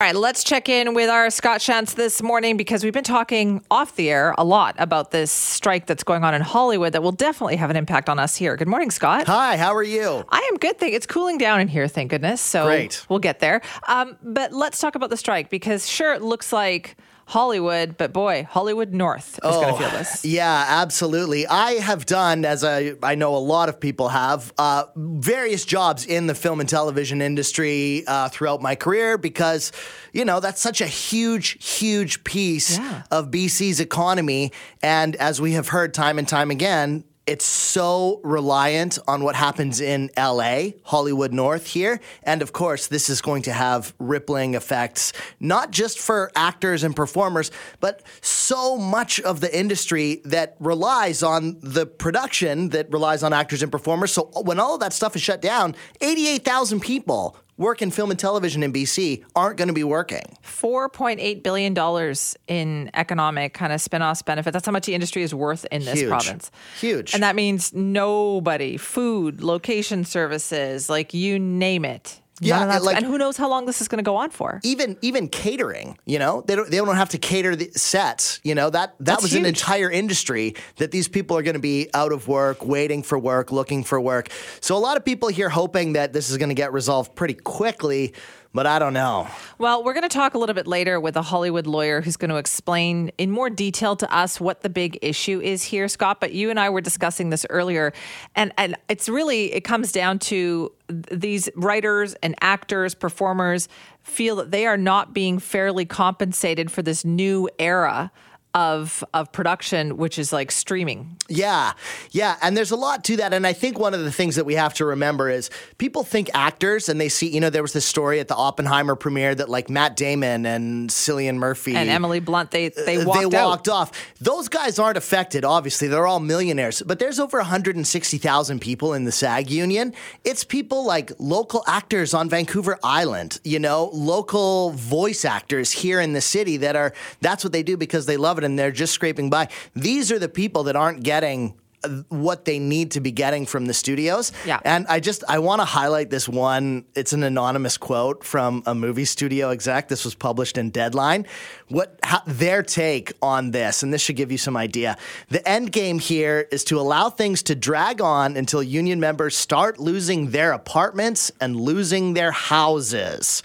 All right, let's check in with our Scott Shantz this morning because we've been talking off the air a lot about this strike that's going on in Hollywood that will definitely have an impact on us here. Good morning, Scott. Hi, how are you? I am good. Thank it's cooling down in here, thank goodness. So Great. we'll get there. Um, but let's talk about the strike because sure, it looks like Hollywood, but boy, Hollywood North is going to feel this. Yeah, absolutely. I have done, as I, I know a lot of people have, uh, various jobs in the film and television industry uh, throughout my career because, you know, that's such a huge, huge piece Yeah. of BC's economy. And as we have heard time and time again, it's so reliant on what happens in LA, Hollywood North here. And of course, this is going to have rippling effects, not just for actors and performers, but so much of the industry that relies on the production that relies on actors and performers. So when all of that stuff is shut down, 88,000 people work in film and television in BC aren't going to be working. $4.8 billion in economic kind of spin-offs benefit. That's how much the industry is worth in this Huge. province. Huge. And that means nobody, food, location services, like you name it. Yeah, like- and who knows how long this is going to go on for. even even catering, you know, they don't they don't have to cater the sets. You know that that That's was an entire industry that these people are going to be out of work, waiting for work, looking for work. So a lot of people here hoping that this is going to get resolved pretty quickly, but I don't know. Well, we're going to talk a little bit later with a Hollywood lawyer who's going to explain in more detail to us what the big issue is here, Scott. But you and I were discussing this earlier, and and it's really it comes down to these writers and actors, performers feel that they are not being fairly compensated for this new era of of production, which is like streaming. Yeah, yeah, and there's a lot to that. And I think one of the things that we have to remember is people think actors and they see, you know, there was this story at the Oppenheimer premiere that like Matt Damon and Cillian Murphy And Emily Blunt, they they Uh, walked they walked off. Those guys aren't affected, obviously. They're all millionaires. But there's over 160,000 people in the SAG union. It's people like local actors on Vancouver Island, you know, local voice actors here in the city that are, that's what they do because they love it and they're just scraping by. These are the people that aren't getting uh, what they need to be getting from the studios. Yeah. And I just I want to highlight this one. It's an anonymous quote from a movie studio exec. This was published in Deadline. What how, their take on this, and this should give you some idea. The end game here is to allow things to drag on until union members start losing their apartments and losing their houses.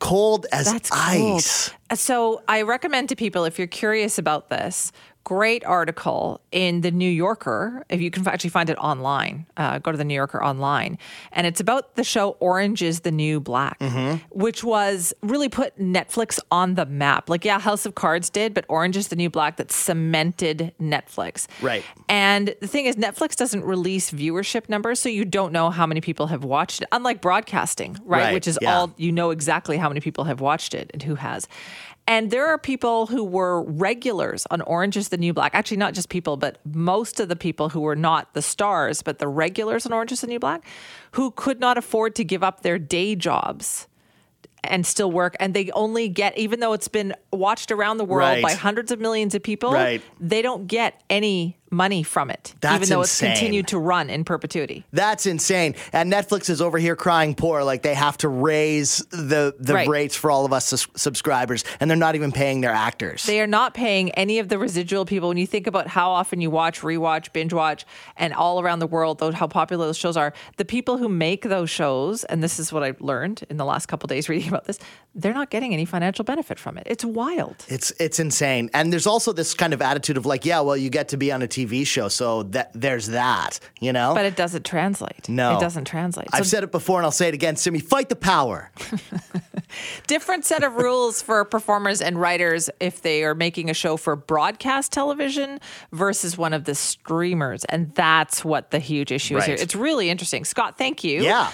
Cold as That's cold. So I recommend to people if you're curious about this, great article in the New Yorker. If you can actually find it online, uh, go to the New Yorker online, and it's about the show Orange is the New Black, which was really put Netflix on the map. Like yeah, House of Cards did, but Orange is the New Black that cemented Netflix. Right. And the thing is, Netflix doesn't release viewership numbers, so you don't know how many people have watched it. Unlike broadcasting, right? Right, Which is yeah. all you know exactly how many people have watched it and who has. And there are people who were regulars on Orange is the New Black. Actually, not just people, but most of the people who were not the stars, but the regulars on Orange is the New Black, who could not afford to give up their day jobs and still work. And they only get, even though it's been watched around the world Right. by hundreds of millions of people, Right. they don't get any money from it, That's even though it's continued to run in perpetuity. That's insane. And Netflix is over here crying poor, like they have to raise the the Right. rates for all of us subscribers, and they're not even paying their actors. They are not paying any of the residual people. When you think about how often you watch, rewatch, binge watch, and all around the world, those, how popular those shows are, the people who make those shows, and this is what I've learned in the last couple days reading about this, they're not getting any financial benefit from it. It's wild. It's it's insane. And there's also this kind of attitude of like, yeah, well, you get to be on a TV show, so that there's that, you know. But it doesn't translate. No. It doesn't translate. I've So said it before and I'll say it again, Simi, fight the power. different set of rules for performers and writers if they are making a show for broadcast television versus one of the streamers. And that's what the huge issue is here. It's really interesting. Scott, thank you. Yeah.